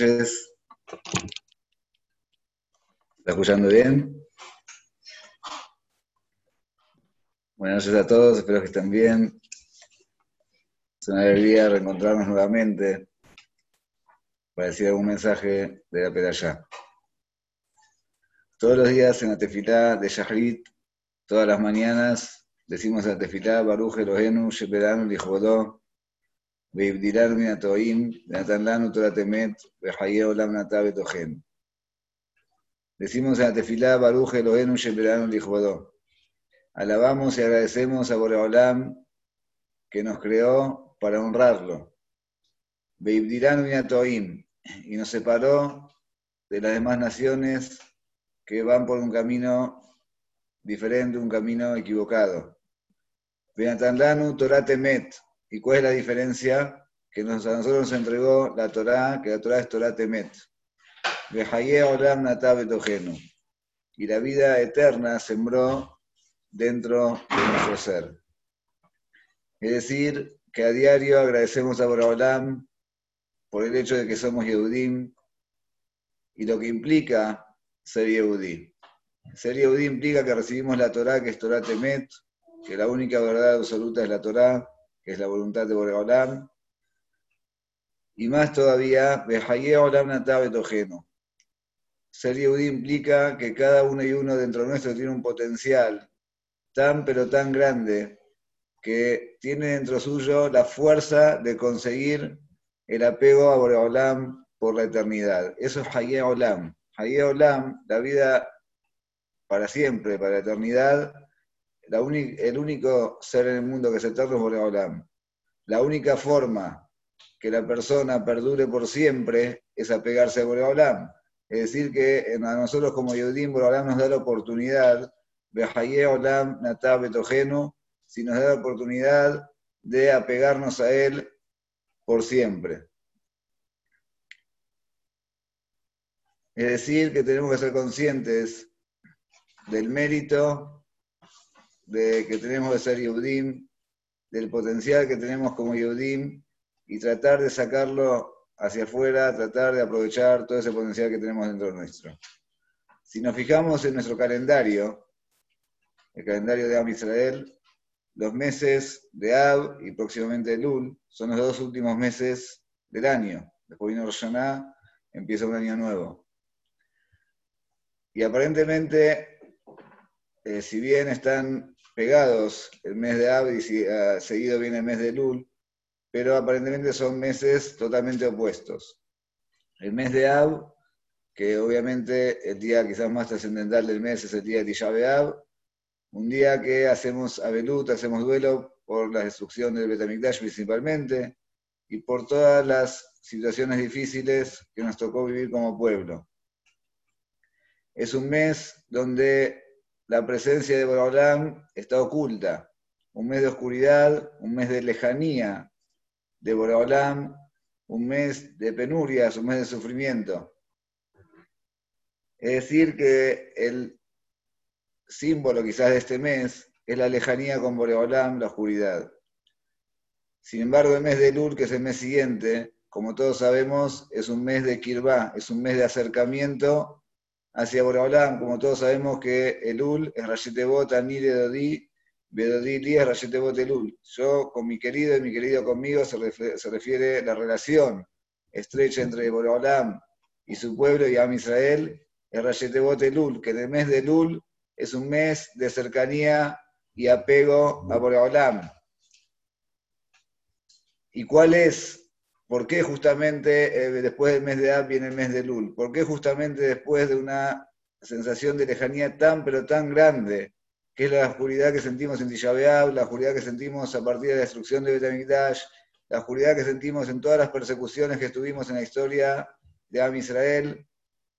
noches. ¿Está escuchando bien? Buenas noches a todos, espero que estén bien. Es una alegría reencontrarnos nuevamente para decir algún mensaje de la Perayá. Todos los días en la tefilá de Shahrit, todas las mañanas, decimos en la tefilá Baruch Elohenu, Sheperanu, Lichodó, ויבדילנו מן הטועים, ונתן לנו תורת אמת, וחיי עולם נטע בתוכנו. Decimos en la tefilá, Baruch Elohenu Sheberanu Lichvodó. Alabamos y agradecemos a Boreolam que nos creó para honrarlo. Veibdiranu Toim y nos separó de las demás naciones que van por un camino diferente, un camino equivocado. Benatandanu Torat Emet, ¿Y cuál es la diferencia? Que a nosotros nos entregó la Torá, que la Torá es Torá Temet. Y la vida eterna sembró dentro de nuestro ser. Es decir, que a diario agradecemos a Boraholam por el hecho de que somos Yehudim y lo que implica ser Yehudí. Ser Yehudí implica que recibimos la Torá, que es Torá Temet, que la única verdad absoluta es la Torá, que es la voluntad de Boreolam. Y más todavía, Behaye Olam Tojeno. Ser Yehudi implica que cada uno y uno dentro nuestro tiene un potencial tan pero tan grande que tiene dentro suyo la fuerza de conseguir el apego a Boreolam por la eternidad. Eso es. Haye Olam, la vida para siempre, para la eternidad, el único ser en el mundo que es eterno es Boreolam. La única forma que la persona perdure por siempre es apegarse a Boreolam. Es decir, que a nosotros como Yehudim, Boreolam nos da la oportunidad, Olam Natab si nos da la oportunidad de apegarnos a Él por siempre. Es decir, que tenemos que ser conscientes del mérito de que tenemos de ser Yehudim, del potencial que tenemos como Yehudim y tratar de sacarlo hacia afuera, tratar de aprovechar todo ese potencial que tenemos dentro nuestro. Si nos fijamos en nuestro calendario, el calendario de Am Israel, los meses de Ab y próximamente Lul son los dos últimos meses del año. Después vino Rosh empieza un año nuevo. Y aparentemente, eh, si bien están pegados el mes de Ab y ah, seguido viene el mes de Lul, pero aparentemente son meses totalmente opuestos. El mes de Ab, que obviamente el día quizás más trascendental del mes es el día de Tisha B'Av, un día que hacemos Abelut, hacemos duelo por la destrucción del Betamikdash principalmente y por todas las situaciones difíciles que nos tocó vivir como pueblo. Es un mes donde la presencia de Boraholam está oculta. Un mes de oscuridad, un mes de lejanía de Boraholam, un mes de penurias, un mes de sufrimiento. Es decir, que el símbolo quizás de este mes es la lejanía con Boreolam, la oscuridad. Sin embargo, el mes de Lul, que es el mes siguiente, como todos sabemos, es un mes de Kirvá, es un mes de acercamiento hacia Boraholam, como todos sabemos que Elul es Rashetebot Anile Dodi, Bedodi Li es Rashetebot Elul. Yo con mi querido y mi querido conmigo se, refiere, la relación estrecha entre Boraholam y su pueblo y Am Israel, es Rashetebot Elul, que en el mes de Elul es un mes de cercanía y apego a Boraholam. ¿Y cuál es ¿Por qué justamente eh, después del mes de Ab viene el mes de Lul? ¿Por qué justamente después de una sensación de lejanía tan pero tan grande, que es la oscuridad que sentimos en Tisha la oscuridad que sentimos a partir de la destrucción de Betamikdash, la oscuridad que sentimos en todas las persecuciones que estuvimos en la historia de Am Israel?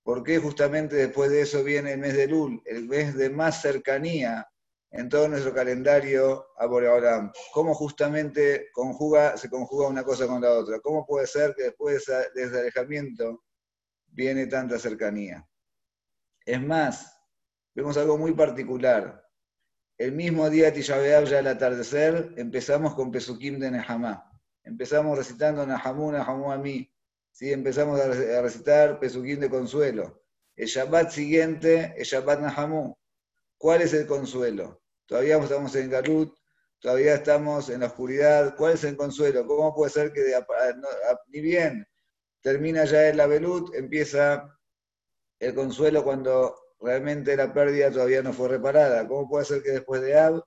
¿Por qué justamente después de eso viene el mes de Lul, el mes de más cercanía en todo nuestro calendario a Boreolam. ¿Cómo justamente conjuga, se conjuga una cosa con la otra? ¿Cómo puede ser que después de ese alejamiento viene tanta cercanía? Es más, vemos algo muy particular. El mismo día de Tisha ya al atardecer, empezamos con Pesukim de Nehamá. Empezamos recitando Nahamu, Nahamu a mí. ¿sí? empezamos a recitar Pesuquín de consuelo. El Shabbat siguiente, el Shabbat Nahamu. ¿Cuál es el consuelo? Todavía estamos en Galut, todavía estamos en la oscuridad. ¿Cuál es el consuelo? ¿Cómo puede ser que ni bien termina ya el Abelut, empieza el consuelo cuando realmente la pérdida todavía no fue reparada? ¿Cómo puede ser que después de Ab,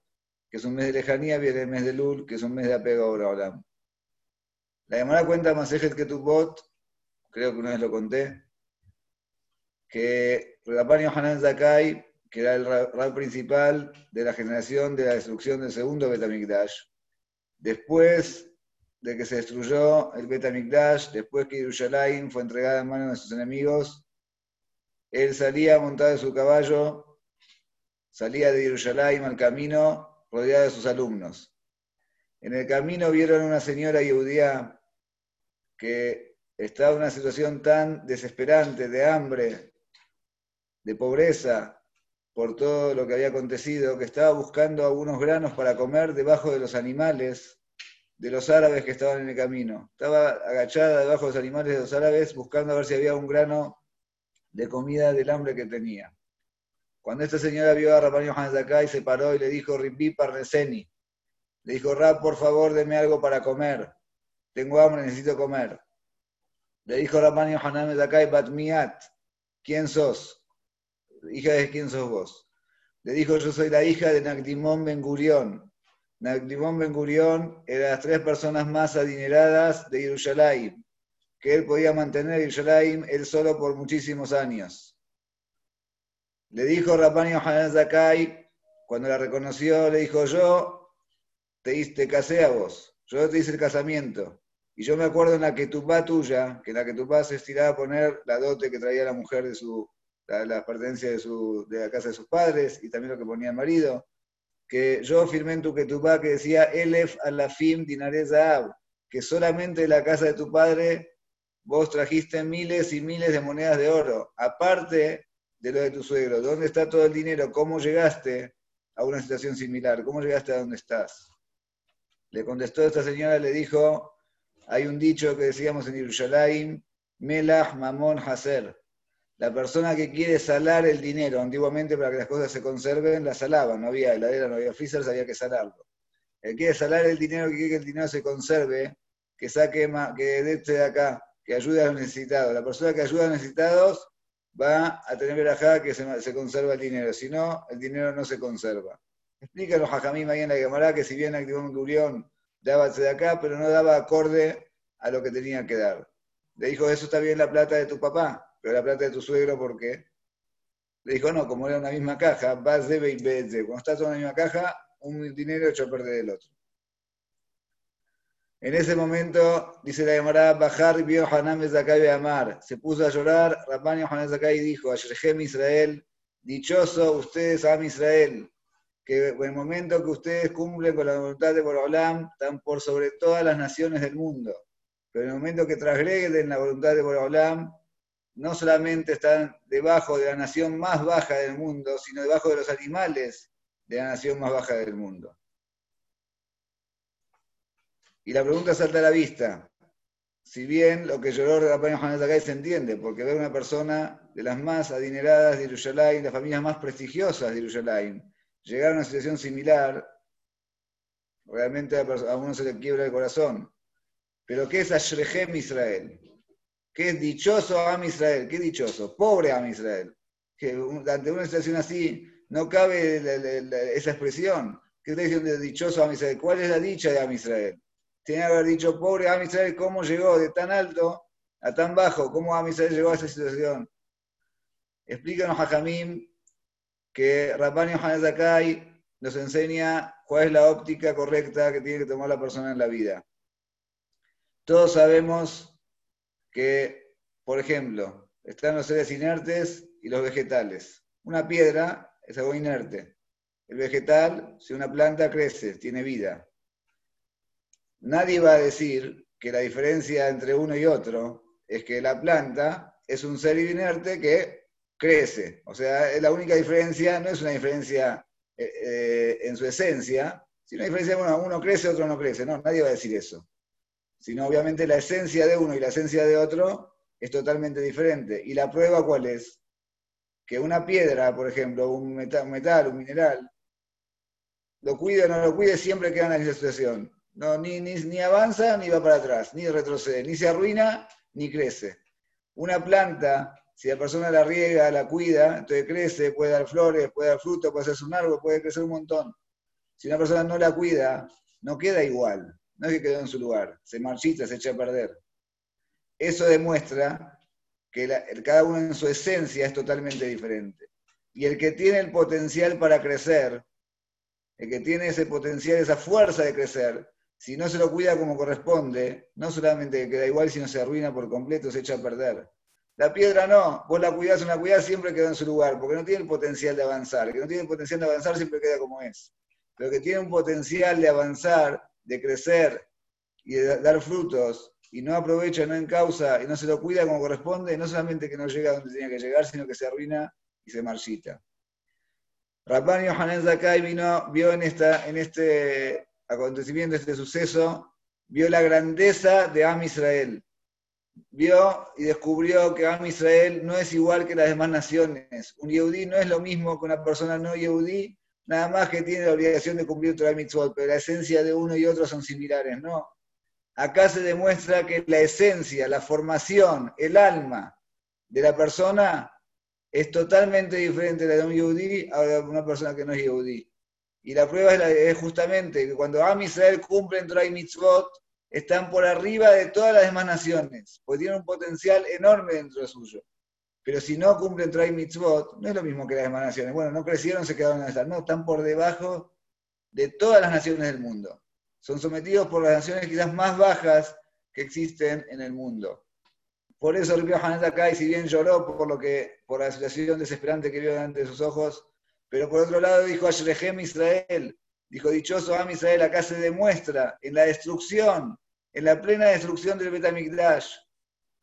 que es un mes de lejanía, viene el mes de Lul, que es un mes de apego a Olam? La llamada cuenta Masejet Ketubot, creo que una vez lo conté, que Rabban Yohanan Zakai que era el rab principal de la generación de la destrucción del segundo Betamikdash. Después de que se destruyó el Betamikdash, después que Jerusalén fue entregada en manos de sus enemigos, él salía montado en su caballo, salía de Jerusalén al camino rodeado de sus alumnos. En el camino vieron una señora judía que estaba en una situación tan desesperante de hambre, de pobreza, por todo lo que había acontecido, que estaba buscando algunos granos para comer debajo de los animales de los árabes que estaban en el camino. Estaba agachada debajo de los animales de los árabes buscando a ver si había un grano de comida del hambre que tenía. Cuando esta señora vio a Rabban Yohanan y se paró y le dijo, Ribbi Parneseni, le dijo, Rab, por favor, deme algo para comer. Tengo hambre, necesito comer. Le dijo Rabban Yohanan Zakai, Batmiat, ¿quién sos? Hija de quién sos vos. Le dijo, yo soy la hija de Nagdimón Ben Gurión. Nagdimón Ben Gurión era las tres personas más adineradas de Jerusalén, que él podía mantener Jerusalén él solo por muchísimos años. Le dijo Rabban Yohanan Zakai, cuando la reconoció, le dijo, yo te, te casé a vos, yo te hice el casamiento. Y yo me acuerdo en la que tu tuya, que la que tu se estiraba a poner la dote que traía la mujer de su la, pertenencia de, su, de la casa de sus padres y también lo que ponía el marido, que yo firmé en tu ketubá que decía Elef alafim dinarez que solamente de la casa de tu padre vos trajiste miles y miles de monedas de oro, aparte de lo de tu suegro. ¿Dónde está todo el dinero? ¿Cómo llegaste a una situación similar? ¿Cómo llegaste a donde estás? Le contestó esta señora, le dijo, hay un dicho que decíamos en Yerushalayim, Melach Mamón Haser, la persona que quiere salar el dinero, antiguamente para que las cosas se conserven, la salaban, no había heladera, no había freezer, había que salarlo. El que quiere salar el dinero, que quiere que el dinero se conserve, que saque más, que de este de acá, que ayude a los necesitados. La persona que ayuda a los necesitados va a tener verajá que se, conserva el dinero, si no, el dinero no se conserva. Explica los hajamim ahí en la Gemara que si bien un Gurión daba de acá, pero no daba acorde a lo que tenía que dar. Le dijo, eso está bien la plata de tu papá, pero la plata de tu suegro, ¿por qué? Le dijo, no, como era una misma caja, vas de de Cuando está toda en la misma caja, un dinero hecho a perder el otro. En ese momento, dice la Gemara, Bajar vio Hanam Zakai Amar. Se puso a llorar, Rabban Hanan Zakai dijo, Ashrechem Israel, dichoso ustedes, Am Israel, que en el momento que ustedes cumplen con la voluntad de Borolam, están por sobre todas las naciones del mundo. Pero en el momento que transgreden la voluntad de Borolam, no solamente están debajo de la nación más baja del mundo, sino debajo de los animales de la nación más baja del mundo. Y la pregunta salta a la vista. Si bien lo que lloró Rabban Juan Zakai se entiende, porque ver una persona de las más adineradas de Jerusalén, las familias más prestigiosas de Jerusalén, llegar a una situación similar, realmente a uno se le quiebra el corazón. Pero ¿qué es Ashrechem Israel? Qué dichoso Am Israel, qué dichoso, pobre Am Israel. Que ante una situación así no cabe esa expresión. ¿Qué está de dichoso Am Israel? ¿Cuál es la dicha de Am Israel? Tiene que haber dicho, pobre Am Israel, ¿cómo llegó de tan alto a tan bajo? ¿Cómo Am Israel llegó a esa situación? Explícanos a que Rabban Yohanan Zakai nos enseña cuál es la óptica correcta que tiene que tomar la persona en la vida. Todos sabemos que, por ejemplo, están los seres inertes y los vegetales. Una piedra es algo inerte. El vegetal, si una planta crece, tiene vida. Nadie va a decir que la diferencia entre uno y otro es que la planta es un ser inerte que crece. O sea, la única diferencia no es una diferencia eh, eh, en su esencia, sino una diferencia, bueno, uno crece, otro no crece. No, nadie va a decir eso sino obviamente la esencia de uno y la esencia de otro es totalmente diferente. ¿Y la prueba cuál es? Que una piedra, por ejemplo, un metal, un, mineral, lo cuide o no lo cuide, siempre queda en la misma situación. No, ni, ni, ni avanza ni va para atrás, ni retrocede, ni se arruina ni crece. Una planta, si la persona la riega, la cuida, entonces crece, puede dar flores, puede dar frutos, puede hacerse un árbol, puede crecer un montón. Si una persona no la cuida, no queda igual, no es que quedó en su lugar, se marchita, se echa a perder. Eso demuestra que cada uno en su esencia es totalmente diferente. Y el que tiene el potencial para crecer, el que tiene ese potencial, esa fuerza de crecer, si no se lo cuida como corresponde, no solamente queda igual, sino se arruina por completo, se echa a perder. La piedra no, vos la cuidás o la cuidás, siempre queda en su lugar, porque no tiene el potencial de avanzar. El que no tiene el potencial de avanzar siempre queda como es. Pero que tiene un potencial de avanzar, de crecer y de dar frutos, y no aprovecha, no encausa y no se lo cuida como corresponde, no solamente que no llega donde tenía que llegar, sino que se arruina y se marchita. Rabban Yohanan Zakai vino, vio en, esta, en este acontecimiento, este suceso, vio la grandeza de Am Israel. Vio y descubrió que Am Israel no es igual que las demás naciones. Un Yehudí no es lo mismo que una persona no Yehudí, nada más que tiene la obligación de cumplir Torah Mitzvot, pero la esencia de uno y otro son similares, ¿no? Acá se demuestra que la esencia, la formación, el alma de la persona es totalmente diferente de la de un Yehudí a de una persona que no es Yehudí. Y la prueba es, justamente que cuando Am Israel cumple Torah y Mitzvot, están por arriba de todas las demás naciones, porque tienen un potencial enorme dentro de suyo. Pero si no cumplen Torah y Mitzvot, no es lo mismo que las demás naciones. Bueno, no crecieron, se quedaron en estar. No, están por debajo de todas las naciones del mundo. Son sometidos por las naciones quizás más bajas que existen en el mundo. Por eso el acá, y si bien lloró por, lo que, por la situación desesperante que vio delante de sus ojos, pero por otro lado dijo Ashrehem Israel, dijo dichoso Am Israel, acá se demuestra en la destrucción, en la plena destrucción del Betamikdash,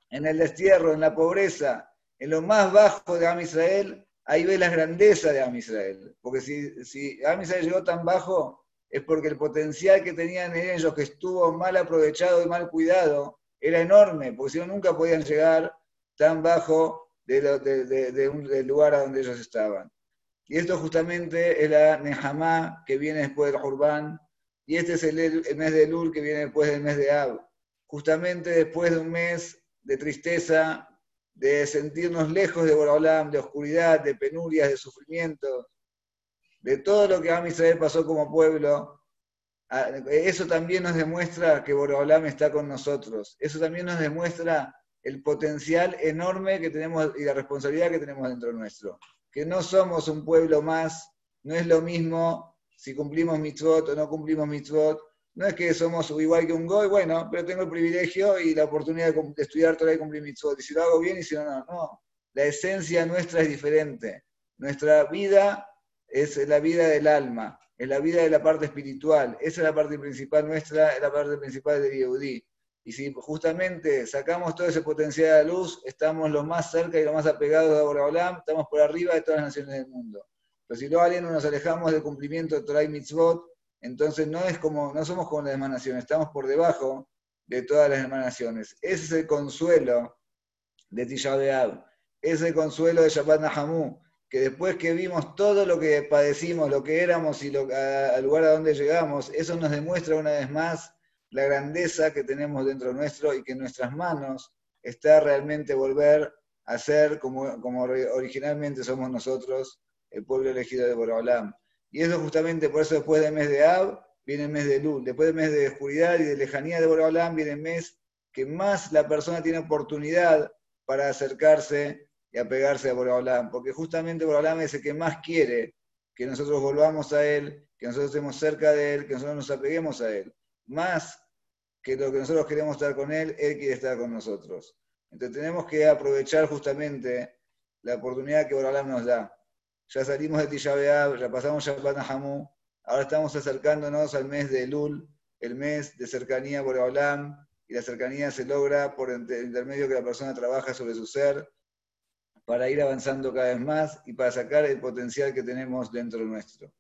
en el destierro, en la pobreza, en lo más bajo de Am Israel, ahí ve la grandeza de Am Israel. Porque si, si Am Israel llegó tan bajo, es porque el potencial que tenían ellos, que estuvo mal aprovechado y mal cuidado, era enorme, porque si no nunca podían llegar tan bajo del lugar a donde ellos estaban. Y esto justamente es la Nehamá que viene después del Jurban, y este es el, mes de Lul que viene después del mes de Ab. Justamente después de un mes de tristeza, de sentirnos lejos de Borolam, de oscuridad, de penurias, de sufrimiento, de todo lo que Am Israel pasó como pueblo, eso también nos demuestra que Borolam está con nosotros. Eso también nos demuestra el potencial enorme que tenemos y la responsabilidad que tenemos dentro nuestro que no somos un pueblo más, no es lo mismo si cumplimos mitzvot o no cumplimos mitzvot, no es que somos igual que un goy, bueno, pero tengo el privilegio y la oportunidad de, estudiar Torah y cumplir mitzvot, y si lo hago bien y si no, no. La esencia nuestra es diferente. Nuestra vida es la vida del alma, es la vida de la parte espiritual. Esa es la parte principal nuestra, es la parte principal de Yehudi. Y si justamente sacamos todo ese potencial la luz, estamos lo más cerca y lo más apegados a Boraholam, estamos por arriba de todas las naciones del mundo. Pero si luego no nos alejamos del cumplimiento de Torah y Mitzvot, entonces no, es como, no somos como las demás estamos por debajo de todas las demás naciones. Ese es el consuelo de Tisha B'Av, ese es el consuelo de Shabbat Nahamu, que después que vimos todo lo que padecimos, lo que éramos y lo, al lugar a donde llegamos, eso nos demuestra una vez más la grandeza que tenemos dentro nuestro y que en nuestras manos está realmente volver a ser como, originalmente somos nosotros, el pueblo elegido de Borolam. Y eso justamente por eso después del mes de Ab viene el mes de Lul, después del mes de oscuridad y de lejanía de Borolam viene el mes que más la persona tiene oportunidad para acercarse y apegarse a Borolam, porque justamente Borolam es el que más quiere que nosotros volvamos a Él, que nosotros estemos cerca de Él, que nosotros nos apeguemos a Él más que lo que nosotros queremos estar con Él, Él quiere estar con nosotros. Entonces tenemos que aprovechar justamente la oportunidad que Borolam nos da. Ya salimos de Tisha ya pasamos Shabbat Nahamu, ahora estamos acercándonos al mes de Lul, el mes de cercanía por Borolam, y la cercanía se logra por el intermedio que la persona trabaja sobre su ser para ir avanzando cada vez más y para sacar el potencial que tenemos dentro nuestro.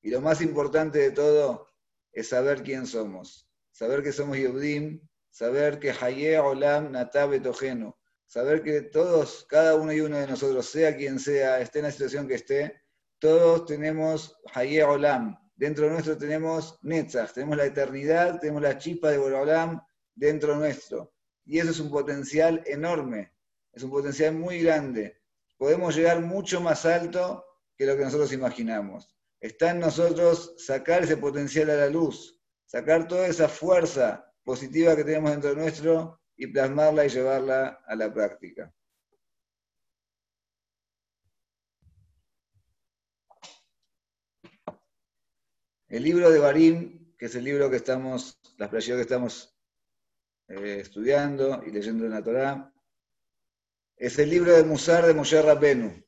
Y lo más importante de todo es saber quién somos, saber que somos Yehudim, saber que Haye Olam Natab Etojeno, saber que todos, cada uno y uno de nosotros, sea quien sea, esté en la situación que esté, todos tenemos Haye Olam. Dentro nuestro tenemos Netzach, tenemos la eternidad, tenemos la chispa de Olam dentro nuestro. Y eso es un potencial enorme, es un potencial muy grande. Podemos llegar mucho más alto que lo que nosotros imaginamos. Está en nosotros sacar ese potencial a la luz, sacar toda esa fuerza positiva que tenemos dentro nuestro y plasmarla y llevarla a la práctica. El libro de Barim, que es el libro que estamos, la playas que estamos eh, estudiando y leyendo en la Torá, es el libro de Musar de Moshe Rabenu.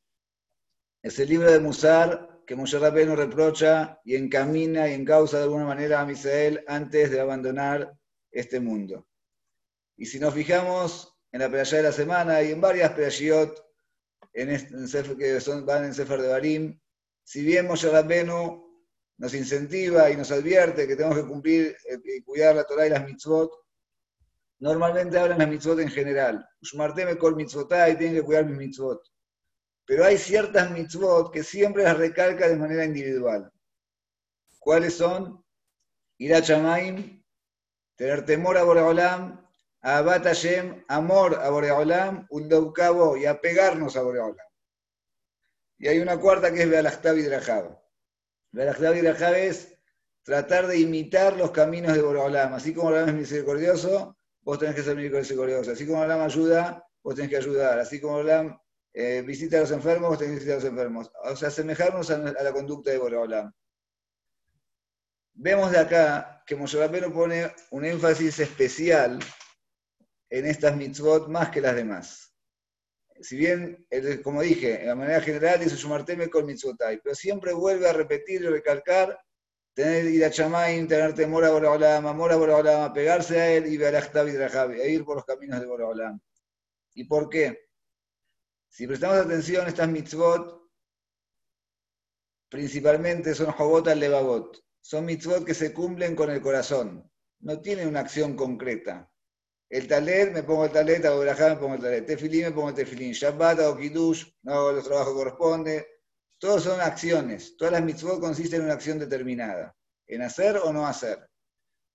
Es el libro de Musar que Moshe Rabenu reprocha y encamina y encausa de alguna manera a Misael antes de abandonar este mundo. Y si nos fijamos en la playa de la semana y en varias playot en este, que son, van en Sefer de Barim, si bien Moshe Rabbenu nos incentiva y nos advierte que tenemos que cumplir eh, y cuidar la Torah y las mitzvot, normalmente hablan las mitzvot en general. Ushmarteme kol mitzvotá y tienen que cuidar mis mitzvot. Pero hay ciertas mitzvot que siempre las recalca de manera individual. ¿Cuáles son? Ir a Chamaim, tener temor a Boreolam Abat Hashem, amor a Boreolam, Cabo y apegarnos a Boreolam. Y hay una cuarta que es Bealachtav y Drajab. Bealachtav y Drajab es tratar de imitar los caminos de Boreolam. Así como Boreolam es misericordioso, vos tenés que ser misericordioso. Así como Boreolam ayuda, vos tenés que ayudar. Así como Boreolam eh, visita a los enfermos, vos tenés que visitar a los enfermos. O sea, asemejarnos a, la conducta de Boreolam. Vemos de acá que Moshe pone un énfasis especial en estas mitzvot más que las demás. Si bien, como dije, de manera general dice Shumarteme con mitzvotai, pero siempre vuelve a repetir y recalcar tener ir a Chamaim, tener temor a Boraholam, amor a Boraholam, pegarse a él y ver a a ir por los caminos de Boraholam. ¿Y por qué? Si prestamos atención, estas mitzvot principalmente son Jobot al Levavot. Son mitzvot que se cumplen con el corazón. No tienen una acción concreta. El taler, me pongo el talet, hago la me pongo el talet. Tefilín, me pongo el tefilín. Shabbat, hago kiddush, no hago los trabajos que corresponde. Todos son acciones. Todas las mitzvot consisten en una acción determinada. En hacer o no hacer.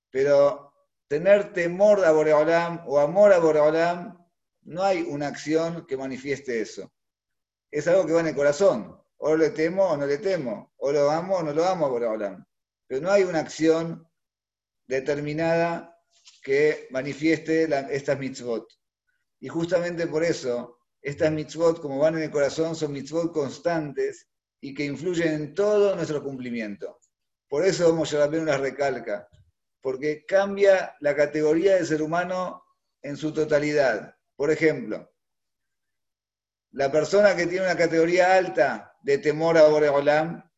Pero tener temor a Boreolam o amor a Boreolam, no hay una acción que manifieste eso. Es algo que va en el corazón. O le temo o no le temo. O lo amo o no lo amo a Boreolam. Pero no hay una acción determinada que manifieste estas mitzvot. Y justamente por eso, estas mitzvot, como van en el corazón, son mitzvot constantes y que influyen en todo nuestro cumplimiento. Por eso Moshe Rabbeinu las recalca, porque cambia la categoría del ser humano en su totalidad. Por ejemplo, la persona que tiene una categoría alta de temor a Boreolam,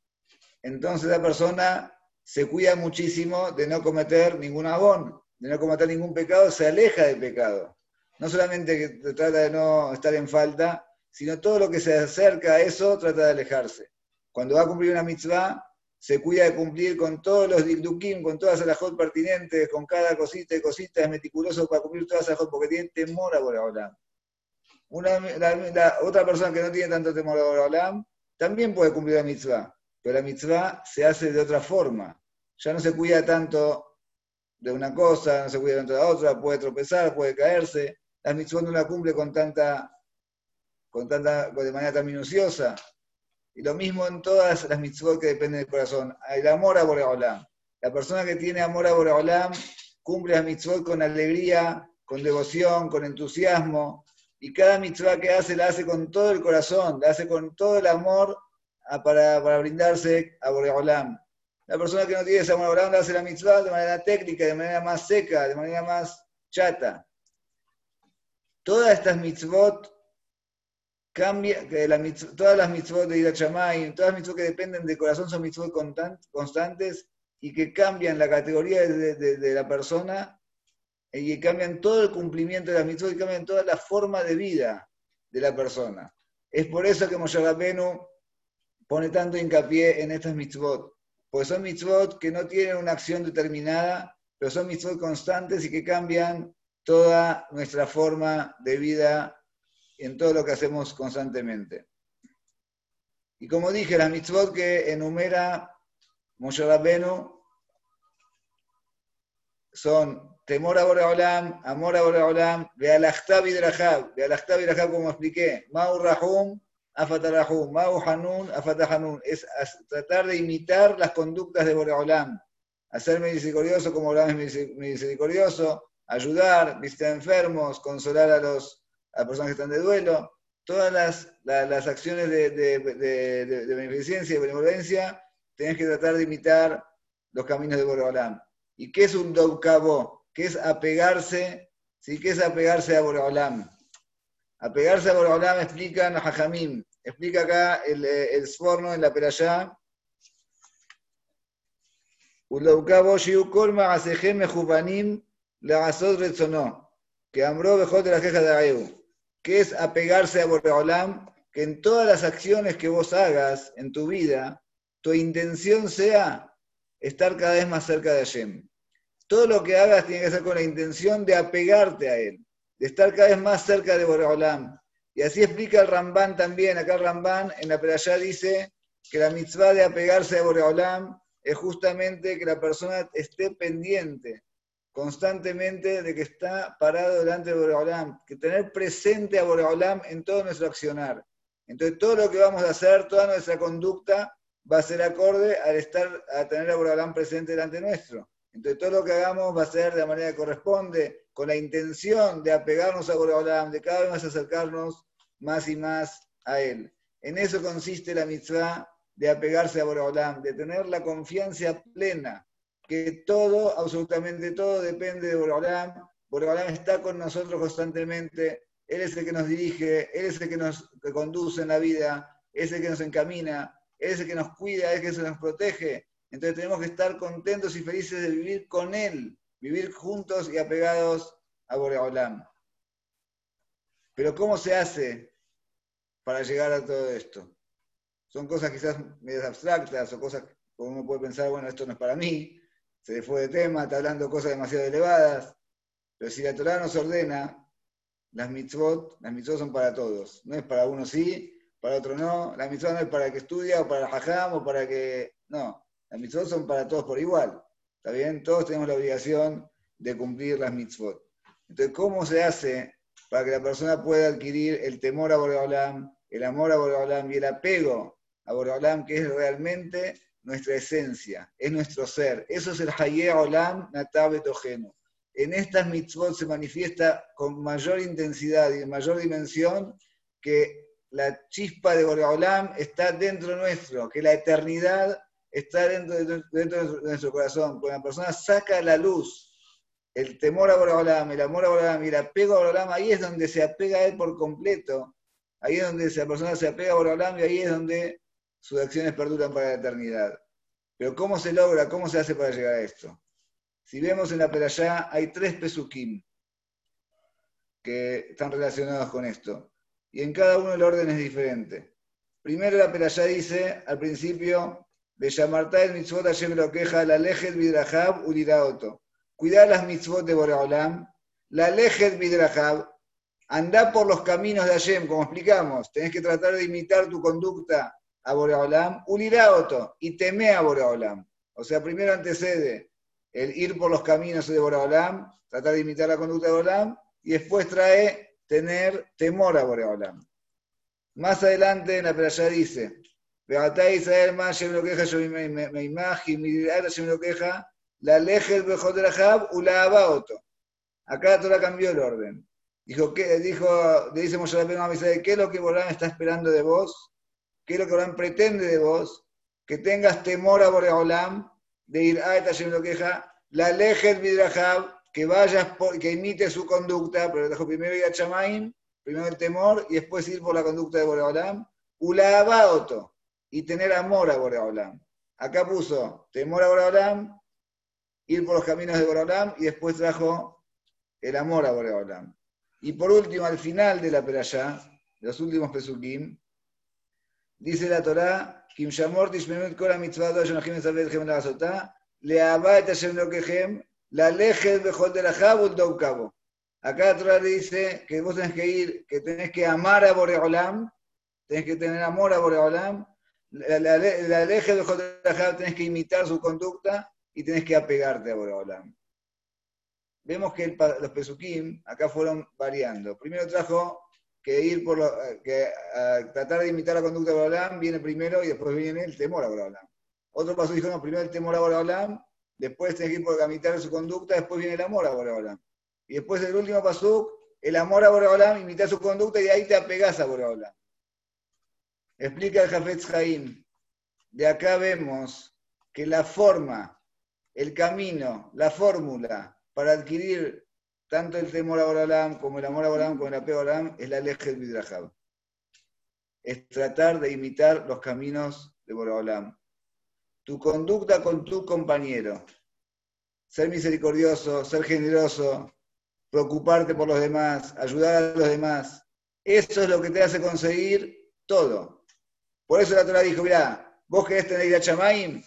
entonces la persona se cuida muchísimo de no cometer ningún abón, de no cometer ningún pecado, se aleja del pecado. No solamente que trata de no estar en falta, sino todo lo que se acerca a eso trata de alejarse. Cuando va a cumplir una mitzvah, se cuida de cumplir con todos los dikdukim, con todas las hot pertinentes, con cada cosita y cosita, es meticuloso para cumplir todas las hot, porque tiene temor a Boraholam. Una, la, otra persona que no tiene tanto temor a Boraholam también puede cumplir la mitzvah, pero la mitzvah se hace de otra forma. Ya no se cuida tanto de una cosa, no se cuida tanto de la otra, puede tropezar, puede caerse. La mitzvot no la cumple con tanta, con tanta, de manera tan minuciosa. Y lo mismo en todas las mitzvot que dependen del corazón. El amor a Boreolam. La persona que tiene amor a Boreolam cumple las mitzvot con alegría, con devoción, con entusiasmo. Y cada mitzvah que hace la hace con todo el corazón, la hace con todo el amor para, para brindarse a Boreolam. La persona que no tiene esa buena oranda hace la mitzvah de manera técnica, de manera más seca, de manera más chata. Todas estas mitzvot cambia, todas las mitzvot de Ira todas las mitzvot que dependen del corazón son mitzvot constantes y que cambian la categoría de, la persona y que cambian todo el cumplimiento de las mitzvot y cambian toda la forma de vida de la persona. Es por eso que Moshe Rabbeinu pone tanto hincapié en estas mitzvot porque son mitzvot que no tienen una acción determinada, pero son mitzvot constantes y que cambian toda nuestra forma de vida en todo lo que hacemos constantemente. Y como dije, las mitzvot que enumera Moshe Rabbenu son temor a Boreolam, amor a Boreolam, Bealachtav y Drahab, Drahab como expliqué, Mau Rahum, Afatarahum, Mau Hanun, Afatahanun, es tratar de imitar las conductas de Boreolam, hacerme misericordioso como Boreolam es misericordioso, ayudar, visitar enfermos, consolar a, los, a las personas que están de duelo, todas las, las, acciones de, de, de, de, beneficencia y benevolencia, tenés que tratar de imitar los caminos de Boreolam. ¿Y qué es un Doukabo? ¿Qué es apegarse? ¿Sí? ¿Qué es apegarse a Boreolam? Apegarse a Boreolam explican a Jajamim. Explica acá el, el Sforno en la Perayá. Queja de Aeu, que es apegarse a Boreolam, que en todas las acciones que vos hagas en tu vida, tu intención sea estar cada vez más cerca de Hashem. Todo lo que hagas tiene que ser con la intención de apegarte a Él, de estar cada vez más cerca de Boreolam. Y así explica el Ramban también. Acá el Ramban en la Perashá dice que la mitzvah de apegarse a Boreolam es justamente que la persona esté pendiente constantemente de que está parado delante de Boreolam, que tener presente a Boreolam en todo nuestro accionar. Entonces todo lo que vamos a hacer, toda nuestra conducta va a ser acorde al estar, a tener a Boreolam presente delante nuestro. Entonces todo lo que hagamos va a ser de la manera que corresponde, con la intención de apegarnos a Boreolam, de cada vez más acercarnos más y más a Él. En eso consiste la mitzvah de apegarse a Boreolam, de tener la confianza plena que todo, absolutamente todo, depende de Borolam. Borolam está con nosotros constantemente. Él es el que nos dirige, Él es el que nos conduce en la vida, es el que nos encamina, Él es el que nos cuida, es el que nos protege. Entonces tenemos que estar contentos y felices de vivir con Él, vivir juntos y apegados a Boreolam. Pero ¿cómo se hace para llegar a todo esto? Son cosas quizás medias abstractas o cosas como uno puede pensar, bueno, esto no es para mí, se fue de tema, está hablando cosas demasiado elevadas, pero si la Torah nos ordena, las mitzvot, las mitzvot son para todos, no es para uno sí, para otro no, las mitzvot no es para el que estudia o para el hajam o para que, no, las mitzvot son para todos por igual, ¿está? Todos tenemos la obligación de cumplir las mitzvot. Entonces, ¿cómo se hace para que la persona pueda adquirir el temor a Boreolam, el amor a Boreolam y el apego a Boreolam, que es realmente nuestra esencia, es nuestro ser. Eso es el Haye Olam Natabe Tojeno. En estas mitzvot se manifiesta con mayor intensidad y mayor dimensión que la chispa de Olam está dentro nuestro, que la eternidad está dentro de, dentro de nuestro corazón. Cuando la persona saca la luz el temor a Olam, el amor a Olam y el apego a Olam, ahí es donde se apega a él por completo. Ahí es donde la persona se apega a Olam y ahí es donde sus acciones perduran para la eternidad. Pero ¿cómo se logra? ¿Cómo se hace para llegar a esto? Si vemos en la Perashá, hay tres pesukim que están relacionados con esto. Y en cada uno el orden es diferente. Primero la Perashá dice, al principio, de Yamartá el mitzvot Hashem lo queja, la lejet vidrahab uliraoto. Cuidar las mitzvot de Boraholam, la lejet vidrahab, anda por los caminos de Hashem, como explicamos. Tenés que tratar de imitar tu conducta a Boreolam, Uliraoto, y teme a Boreolam. O sea, primero antecede el ir por los caminos de Boreolam, tratar de imitar la conducta de Boreolam, y después trae tener temor a Boreolam. Más adelante en la playa dice, Israel más lo queja, yo me imagen, mi me lo queja, la leje el mejor de la jab, ula abaoto. Acá Torah cambió el orden. Dijo, ¿qué? Dijo, le dice Moshe Rabbeinu ¿qué es lo que Boreolam está esperando de vos? ¿Qué es lo que Olam pretende de vos? Que tengas temor a Boreolam, de ir a esta lo queja, la lejet midrahab, que vayas, por, que imite su conducta, pero dejo primero ir a Chamaim, primero el temor, y después ir por la conducta de Boreolam, ulabaoto, y tener amor a Boreolam. Acá puso temor a Boreolam, ir por los caminos de Boreolam, y después trajo el amor a Boreolam. Y por último, al final de la perashá, los últimos pesukim, Dice la Torah, Kim Shamor Tishmemut Kora Mitzvah Shonachim Esabed Gem La Sotá, Le Abba Et Hashem Lokechem, de la. Acá Torah le dice que vos tenés que ir, que tenés que amar a Boreolam, tenés que tener amor a Boreolam, la, la, la, ley de tenés que imitar su conducta y tenés que apegarte a Boreolam. Vemos que los Pesukim acá fueron variando. Primero trajo que ir por lo, que tratar de imitar la conducta de Boreolam viene primero y después viene el temor a Boreolam. Otro paso dijo, no, primero el temor a Boreolam, después tenés que ir por imitar su conducta, después viene el amor a Boreolam. Y después el último paso, el amor a Boreolam, imitar su conducta y ahí te apegás a Boreolam. Explica el Jafetz Haim. De acá vemos que la forma, el camino, la fórmula para adquirir tanto el temor a Boreolam como el amor a Boreolam como el apego a Boreolam es la ley del Midrahab. Es tratar de imitar los caminos de Boreolam. Tu conducta con tu compañero. Ser misericordioso, ser generoso, preocuparte por los demás, ayudar a los demás. Eso es lo que te hace conseguir todo. Por eso la Torah dijo, mira, vos querés tener ir a Chamaim,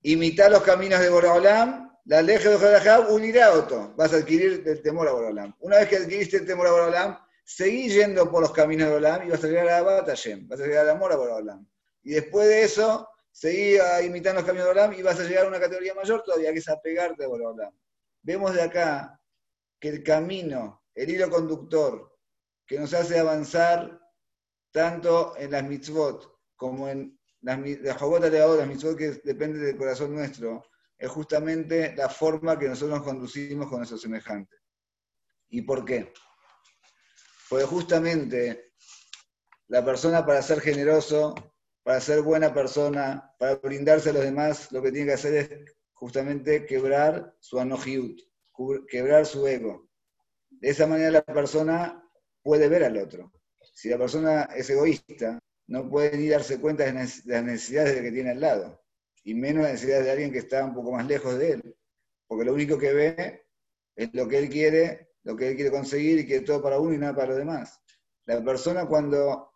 imitar los caminos de Boraholam, la ley de Jorajab unirá otro. Vas a adquirir el temor a Boraholam. Una vez que adquiriste el temor a Boraholam, seguí yendo por los caminos de Boraholam y vas a llegar a Batayem, vas a llegar al amor a Boraholam. Y después de eso, seguí imitando los caminos de Boraholam y vas a llegar a una categoría mayor todavía, que es apegarte a Boraholam. Vemos de acá que el camino, el hilo conductor que nos hace avanzar tanto en las mitzvot como en las, las las mitzvot que dependen del corazón nuestro, es justamente la forma que nosotros nos conducimos con nuestros semejantes. ¿Y por qué? Porque justamente la persona para ser generoso, para ser buena persona, para brindarse a los demás, lo que tiene que hacer es justamente quebrar su anojiut, quebrar su ego. De esa manera la persona puede ver al otro. Si la persona es egoísta, no puede ni darse cuenta de las necesidades de que tiene al lado, y menos las necesidades de alguien que está un poco más lejos de él, porque lo único que ve es lo que él quiere, lo que él quiere conseguir y quiere todo para uno y nada para los demás. La persona cuando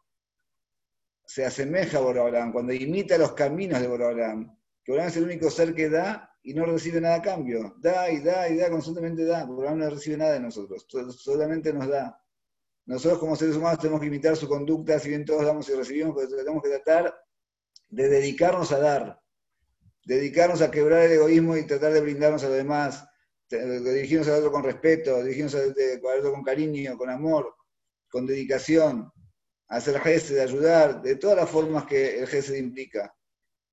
se asemeja a Borolam, cuando imita los caminos de Borolam, que Borolam es el único ser que da y no recibe nada a cambio. Da y da y da, constantemente da. Borolam no recibe nada de nosotros, solamente nos da. Nosotros como seres humanos tenemos que imitar su conducta, si bien todos damos y recibimos, pero tenemos que tratar de dedicarnos a dar, dedicarnos a quebrar el egoísmo y tratar de brindarnos a los demás, dirigirnos al otro con respeto, dirigirnos al otro con cariño, con amor, con dedicación, hacer jefe, de ayudar, de todas las formas que el jefe implica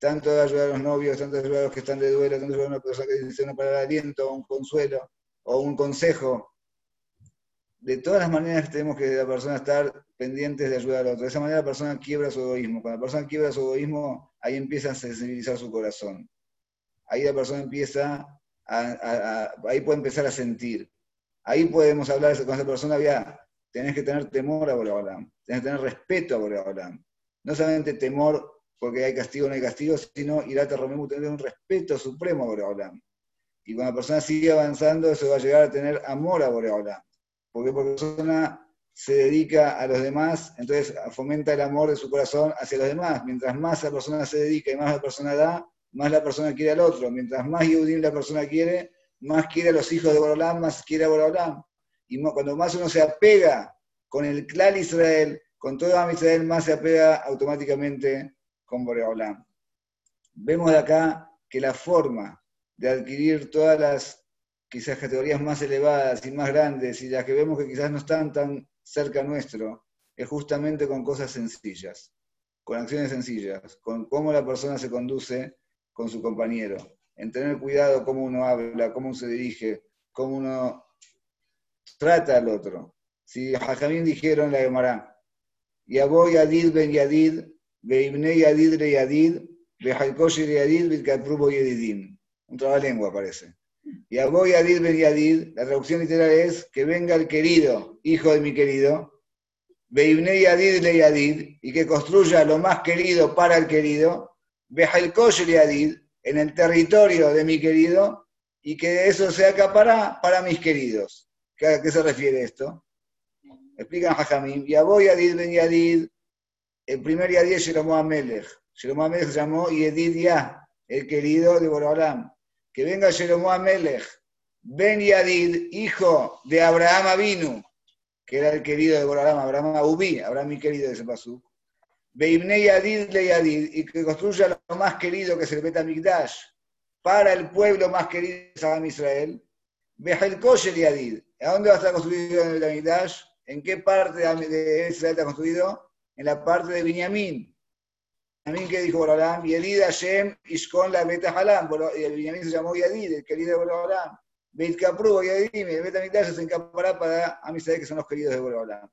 tanto de ayudar a los novios, tanto de ayudar a los que están de duelo, tanto ayudar a una persona que necesita una palabra de aliento, un consuelo o un consejo. De todas las maneras tenemos que la persona estar pendientes de ayudar al otro. De esa manera la persona quiebra su egoísmo. Cuando la persona quiebra su egoísmo, ahí empieza a sensibilizar su corazón. Ahí la persona empieza a, ahí puede empezar a sentir. Ahí podemos hablar con esa persona, ya, tenés que tener temor a Boreolam, tenés que tener respeto a Boreolam. No solamente temor porque hay castigo o no hay castigo, sino Irata Romemu tener un respeto supremo a Boreolam. Y cuando la persona sigue avanzando, eso va a llegar a tener amor a Boreolam. Porque la persona se dedica a los demás, entonces fomenta el amor de su corazón hacia los demás. Mientras más la persona se dedica y más la persona da, más la persona quiere al otro. Mientras más Yehudim la persona quiere, más quiere a los hijos de Boreolam, más quiere a Boreolam. Y cuando más uno se apega con el clan Israel, con todo Am Israel, más se apega automáticamente con Boreolam. Vemos de acá que la forma de adquirir todas las quizás categorías más elevadas y más grandes y las que vemos que quizás no están tan cerca nuestro, es justamente con cosas sencillas, con acciones sencillas, con cómo la persona se conduce con su compañero, en tener cuidado cómo uno habla, cómo se dirige, cómo uno trata al otro. Si Jajamín dijeron la Gemara, Yaboy Adid ben Yadid Veibnei Yadid re Yadid, Vejalkoshi re Yadid, Vilkatrubo Yedidim. Un trabalengua parece. Y Abo Yadid ben Yadid, la traducción literal es que venga el querido, hijo de mi querido, Veibnei Yadid le Yadid, y que construya lo más querido para el querido, Vejalkoshi re Yadid, en el territorio de mi querido, y que eso sea para, para mis queridos. ¿A qué se refiere esto? Explican Jajamim. Abo Yadid ben Yadid, el primer Yadid es Jeromo Amelech. Jeromo Amelech se llamó Yedidia, el querido de Borolam. Que venga Jeromo Amelech Ben Yadid, hijo de Abraham Avinu, que era el querido de Abraham, Abraham Abubi, Abraham mi querido de ese pasú. Beibne Yadid le Yadid, y que construya lo más querido que es el Betamigdash, para el pueblo más querido de Saddam Israel. Behel Kosher Yadid, ¿a dónde va a estar construido el Betamigdash? ¿En qué parte de Israel está construido? En la parte de Binyamin. Binyamin que dijo Borolam, Yedid Hashem Ishkon la Beta Halam. Y el Binyamin se llamó Yadid, el querido de Borolam. Beit Kapru, Yadim, el Betamigdash se encapará para Amisrael, que son los queridos de Borolam.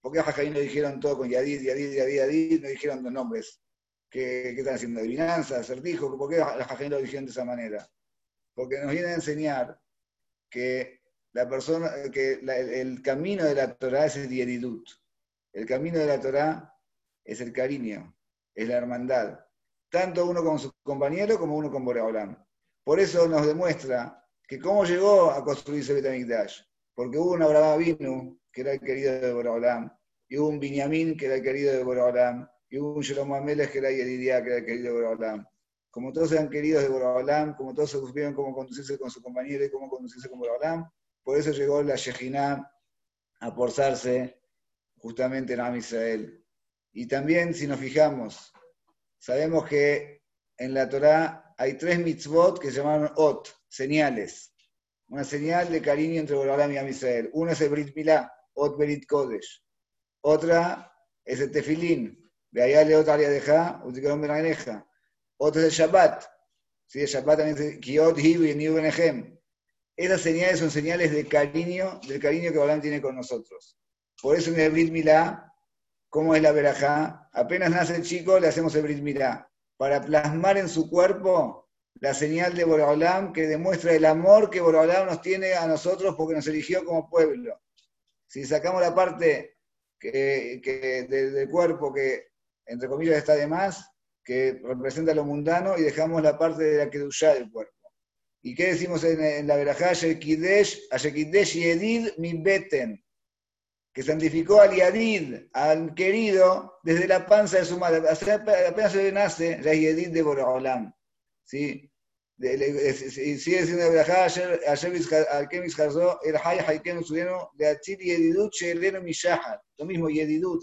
¿Por qué a Jajaín lo dijeron todo con Yadid, Yadid, Yadid, Yadid? No dijeron los nombres. ¿Qué, están haciendo? ¿Adivinanza? ¿Acertijo? ¿Por qué a Jajaín lo dijeron de esa manera? Porque nos viene a enseñar que la persona, que el, camino de la Torah es el Yeridut. El camino de la Torah es el cariño, es la hermandad. Tanto uno con su compañero como uno con Boreolam. Por eso nos demuestra que cómo llegó a construirse Betamikdash. Porque hubo un Abraham Avinu, que era el querido de Boreolam, y hubo un Binyamin, que era el querido de Boreolam, y hubo un Shalom Ameles, que era Yedidia, que era el querido de Boreolam. Como todos eran queridos de Boreolam, como todos supieron cómo conducirse con su compañero y cómo conducirse con Boreolam, por eso llegó la Shejinah a forzarse justamente en Am Israel. Y también, si nos fijamos, sabemos que en la Torá hay tres mitzvot que se llaman ot, señales. Una señal de cariño entre Borolam y Am Israel. Una es el Brit Milá, ot Berit Kodesh. Otra es el tefilín, de allá le otra deja, uticaron benaneja. Otra es el Shabbat. Sí, el Shabbat también es Kiot Hibu y Niu Benehem. Esas señales son señales de cariño, del cariño que Balaam tiene con nosotros. Por eso en el Brit Milá, como es la verajá, apenas nace el chico, le hacemos el Brit Milá, para plasmar en su cuerpo la señal de Borolam que demuestra el amor que Borolam nos tiene a nosotros porque nos eligió como pueblo. Si sacamos la parte que, del cuerpo que, entre comillas, está de más, que representa lo mundano, y dejamos la parte de la que del cuerpo. ¿Y qué decimos en, la verajá? Ashekidesh Yedid mi beten, que santificó al Yadid, al querido, desde la panza de su madre. Apenas se nace, ya es Yedid de Borolam. ¿Sí? sigue diciendo la verajá, ayer al mis jazó, el hay haikem sudeno, de achit Yedidut, sheleno mishahar. Lo mismo, Yedidut.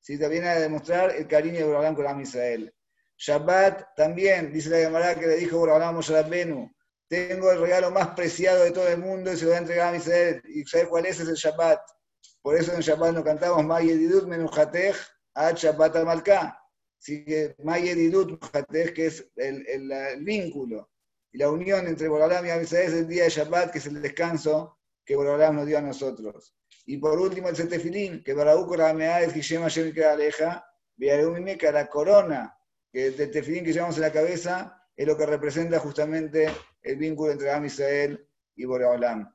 ¿Sí? También a demostrar el cariño de Borolam con Am Israel. Shabbat también, dice la Gemara que le dijo Borolam Moshe Rabbenu, tengo el regalo más preciado de todo el mundo y se lo voy a entregar a Israel. ¿Y sabes cuál es? Es el Shabbat. Por eso en Shabbat nos cantamos Mayedidut Menuhatej a Shabbat al Así que Mayedidut Menuhatej, que es el, vínculo y la unión entre Borolam y Israel es el día de Shabbat, que es el descanso que Borolam nos dio a nosotros. Y por último el Setefilín, que Baraúk Ramea es Hashem Hashem Aleja, que la corona que el Tefilín que llevamos en la cabeza es lo que representa justamente el vínculo entre Am Israel y Boreolam.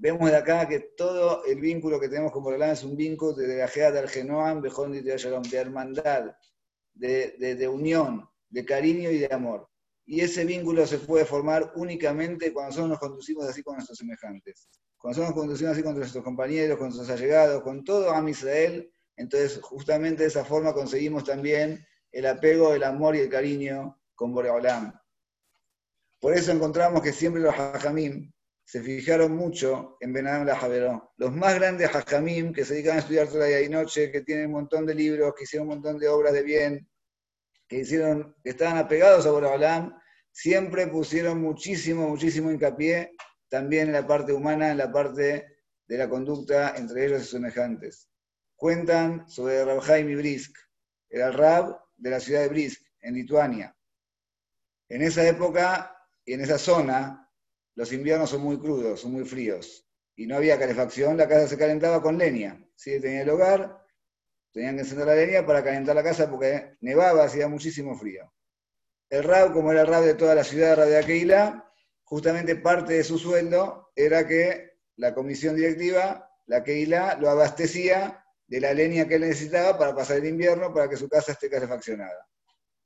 Vemos de acá que todo el vínculo que tenemos con Boreolam es un vínculo de la del Genoam, de hermandad, de, unión, de cariño y de amor. Y ese vínculo se puede formar únicamente cuando nosotros nos conducimos así con nuestros semejantes. Cuando nosotros nos conducimos así con nuestros compañeros, con nuestros allegados, con todo Am Israel, entonces justamente de esa forma conseguimos también el apego, el amor y el cariño con Boreolam. Por eso encontramos que siempre los hajamim se fijaron mucho en Benadam la Javeró. Los más grandes hajamim que se dedican a estudiar toda día y noche, que tienen un montón de libros, que hicieron un montón de obras de bien, que hicieron, que estaban apegados a Boreolam, siempre pusieron muchísimo, muchísimo hincapié también en la parte humana, en la parte de la conducta entre ellos y semejantes. Cuentan sobre Rab Jaime Brisk, era el Rab de la ciudad de Brisk, en Lituania. En esa época y en esa zona los inviernos son muy crudos, son muy fríos. Y no había calefacción, la casa se calentaba con leña. ¿sí? Tenía el hogar, tenían que encender la leña para calentar la casa porque nevaba, hacía muchísimo frío. El RAB, como era el RAB de toda la ciudad de Aquila, justamente parte de su sueldo era que la comisión directiva, la Keila, lo abastecía de la leña que él necesitaba para pasar el invierno para que su casa esté calefaccionada.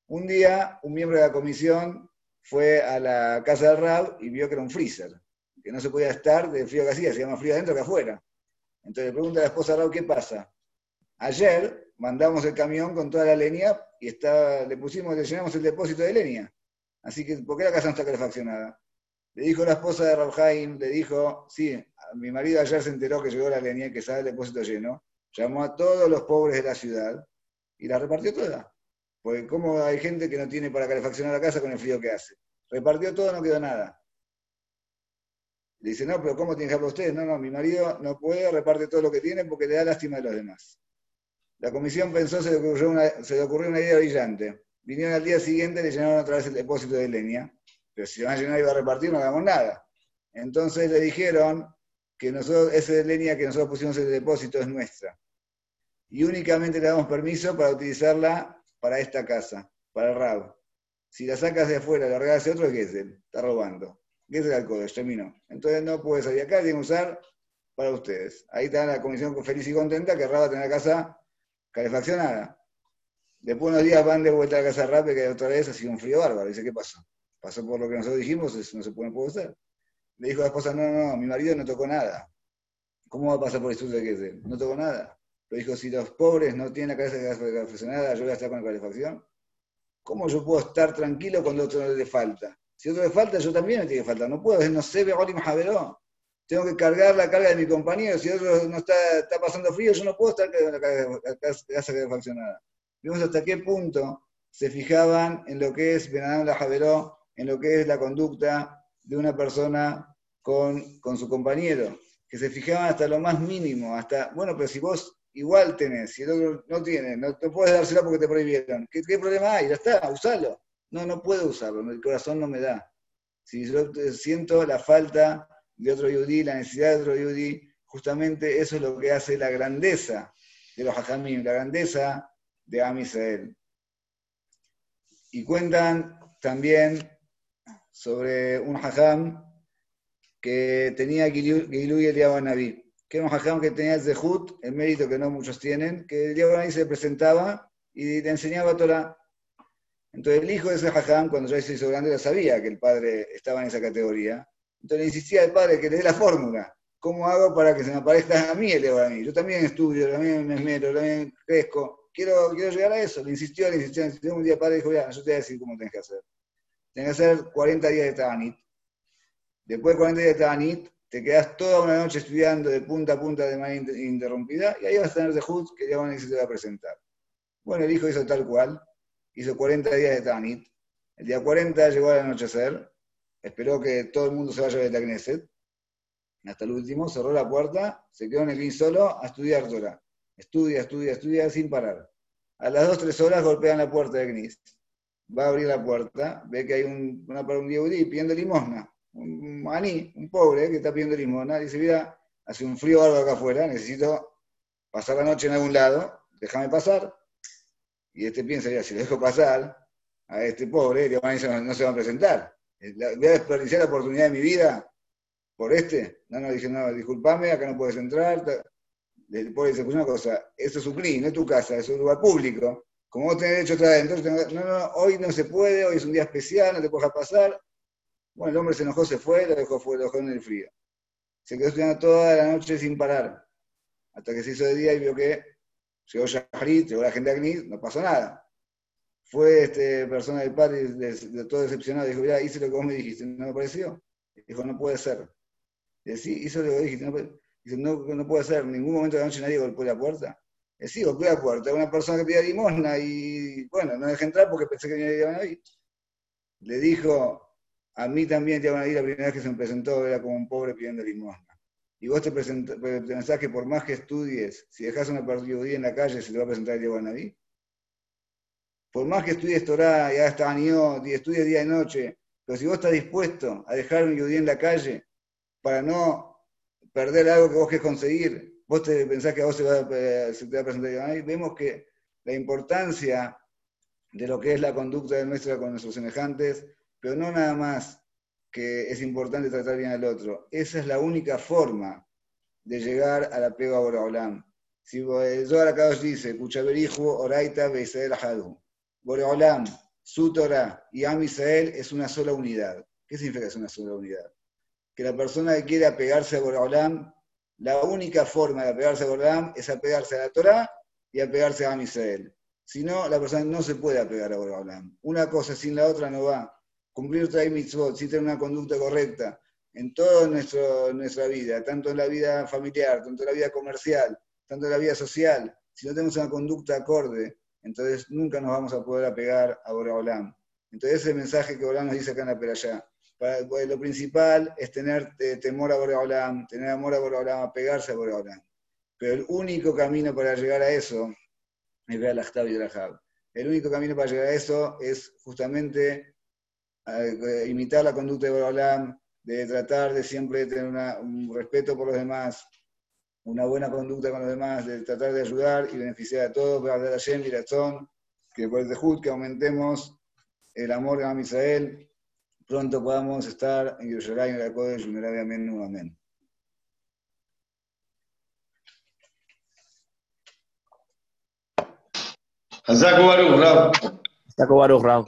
Un día, un miembro de la comisión fue a la casa del Rab y vio que era un freezer, que no se podía estar de frío que hacía, hacía más frío adentro que afuera. Entonces le pregunta a la esposa de Rab, ¿qué pasa? Ayer mandamos el camión con toda la leña y está, le pusimos, le llenamos el depósito de leña. Así que, ¿por qué la casa no está calefaccionada? Le dijo la esposa de Rabhaim, le dijo, sí, mi marido ayer se enteró que llegó la leña que sale el depósito lleno, llamó a todos los pobres de la ciudad y la repartió toda. Porque como hay gente que no tiene para calefaccionar la casa con el frío que hace. Repartió todo, no quedó nada. Le dice, no, pero ¿cómo tiene que para ustedes? No, no, mi marido no puede, reparte todo lo que tiene porque le da lástima a los demás. La comisión pensó, se le ocurrió una, se le ocurrió una idea brillante. Vinieron al día siguiente y le llenaron otra vez el depósito de leña pero si van a llenar y va a repartir, no hagamos nada. Entonces le dijeron que nosotros, esa leña que nosotros pusimos en el depósito es nuestra. Y únicamente le damos permiso para utilizarla para esta casa, para el RAB. Si la sacas de afuera, la regalas a otro, ¿qué es él? Está robando. ¿Qué es el alcohol? terminó. Entonces no puede salir acá, tiene que usar para ustedes. Ahí está la comisión feliz y contenta que RAB va a tener la casa calefaccionada. Después unos días van de vuelta a la casa rápida que otra vez ha sido un frío bárbaro. Dice, ¿qué pasó? pasó por lo que nosotros dijimos, no se puede, puede ser. Le dijo a la esposa, no, no, no, mi marido no tocó nada. ¿Cómo va a pasar por esto de que no tocó nada? Pero dijo, si los pobres no tienen la cabeza calefaccionada, yo voy a estar con la calefacción. ¿Cómo yo puedo estar tranquilo cuando otro le falta? Si otro le falta, yo también me tiene que faltar. No puedo, no sé, Tengo que cargar la carga de mi compañero. Si otro no está, está pasando frío, yo no puedo estar con la casa calefaccionada. Vemos hasta qué punto se fijaban en lo que es Benadán la Javeró en lo que es la conducta de una persona con, su compañero, que se fijaban hasta lo más mínimo, hasta, bueno, pero si vos igual tenés, si el otro no tiene, no puedes dársela porque te prohibieron, ¿qué, problema hay? Ya está, usalo. No, no puedo usarlo, el corazón no me da. Si yo siento la falta de otro yudí, la necesidad de otro yudí, justamente eso es lo que hace la grandeza de los hajamim, la grandeza de Am Israel. Y cuentan también sobre un hajam que tenía Gilu y el Naví, que era un hajam que tenía zehut, el mérito que no muchos tienen, que el Naví se presentaba y le enseñaba Torah. Entonces el hijo de ese hajam, cuando ya se hizo grande, ya sabía que el padre estaba en esa categoría. Entonces le insistía al padre que le dé la fórmula. ¿Cómo hago para que se me aparezca a mí el Naví? Yo también estudio, también me esmero, también crezco. Quiero, quiero llegar a eso. Le insistió, le insistió, le insistió. Un día el padre dijo, ya, yo te voy a decir cómo tenés que hacer. Tienes que hacer 40 días de Ta'anit. Después de 40 días de Ta'anit, te quedas toda una noche estudiando de punta a punta de manera interrumpida y ahí vas a tener de Hud que ya van a te va a presentar. Bueno, el hijo hizo tal cual, hizo 40 días de Ta'anit. El día 40 llegó al anochecer, esperó que todo el mundo se vaya de la Knesset. Hasta el último, cerró la puerta, se quedó en el fin solo a estudiar Torah. Estudia, estudia, estudia sin parar. A las 2-3 horas golpean la puerta de Knesset va a abrir la puerta, ve que hay un, una, un yehudí pidiendo limosna, un maní, un pobre que está pidiendo limosna, dice, mira, hace un frío algo acá afuera, necesito pasar la noche en algún lado, déjame pasar. Y este piensa, ya, si lo dejo pasar a este pobre, no se va a presentar. Voy a desperdiciar la oportunidad de mi vida por este. No, no, dice, no, discúlpame, acá no puedes entrar. El pobre dice, pues una cosa, eso es un clean, no es tu casa, es un lugar público como vos tenés derecho a traer, entonces, no, no, hoy no se puede, hoy es un día especial, no te puedes pasar. Bueno, el hombre se enojó, se fue, lo dejó, lo dejó en el frío. Se quedó estudiando toda la noche sin parar, hasta que se hizo de día y vio que llegó Shahrit, llegó la gente a Agnis, no pasó nada. Fue este persona del padre de, todo decepcionado, dijo, ya hice lo que vos me dijiste, ¿no me pareció? Dijo, no puede ser. Dice, sí, hizo lo que dijiste, no dice, no, puede ser, en ningún momento de la noche nadie golpeó la puerta. Eh, sí, golpeé la puerta, una persona que pedía limosna y bueno, no dejé entrar porque pensé que venía a ir. Le dijo, a mí también te iban a ir la primera vez que se me presentó, era como un pobre pidiendo limosna. Y vos te, pensás que por más que estudies, si dejas una judía en la calle, se te va a presentar el Naví. Por más que estudies Torah y hagas Tabaniot y estudies día y noche, pero si vos estás dispuesto a dejar un judío en la calle para no perder algo que vos querés conseguir, vos te pensás que a vos se, va, se te va a presentar ahí, vemos que la importancia de lo que es la conducta de nuestra con nuestros semejantes, pero no nada más que es importante tratar bien al otro. Esa es la única forma de llegar al apego a Boreolam. Si Zohar Akadosh dice, Kuchaberihu, Oraita, Beisrael, Hadu. Boreolam, su Torah y Am Israel es una sola unidad. ¿Qué significa que es una sola unidad? Que la persona que quiere apegarse a Boreolam la única forma de apegarse a Boreolam es apegarse a la Torah y apegarse a Israel. Si no, la persona no se puede apegar a Boreolam. Una cosa sin la otra no va. Cumplir nuestra mitzvot, si tener una conducta correcta en toda nuestra vida, tanto en la vida familiar, tanto en la vida comercial, tanto en la vida social, si no tenemos una conducta acorde, entonces nunca nos vamos a poder apegar a Boraholam. Entonces ese mensaje que Boraholam nos dice acá en la Perayá. Pues, lo principal es tener eh, temor a Boraholam, tener amor a Boraholam, apegarse a Boraholam. Pero el único camino para llegar a eso es ver a y Rahab. El único camino para llegar a eso es justamente imitar la conducta de Boraholam, de tratar de siempre tener un respeto por los demás, una buena conducta con los demás, de tratar de ayudar y beneficiar a todos, para dar a Shem y razón, que por el Tejud, que aumentemos el amor a Israel, pronto podamos estar en Yerushalayim, en la Kodesh, y amén, amén. Hazako Baruch, Rab. Hazako Baruch, Rab.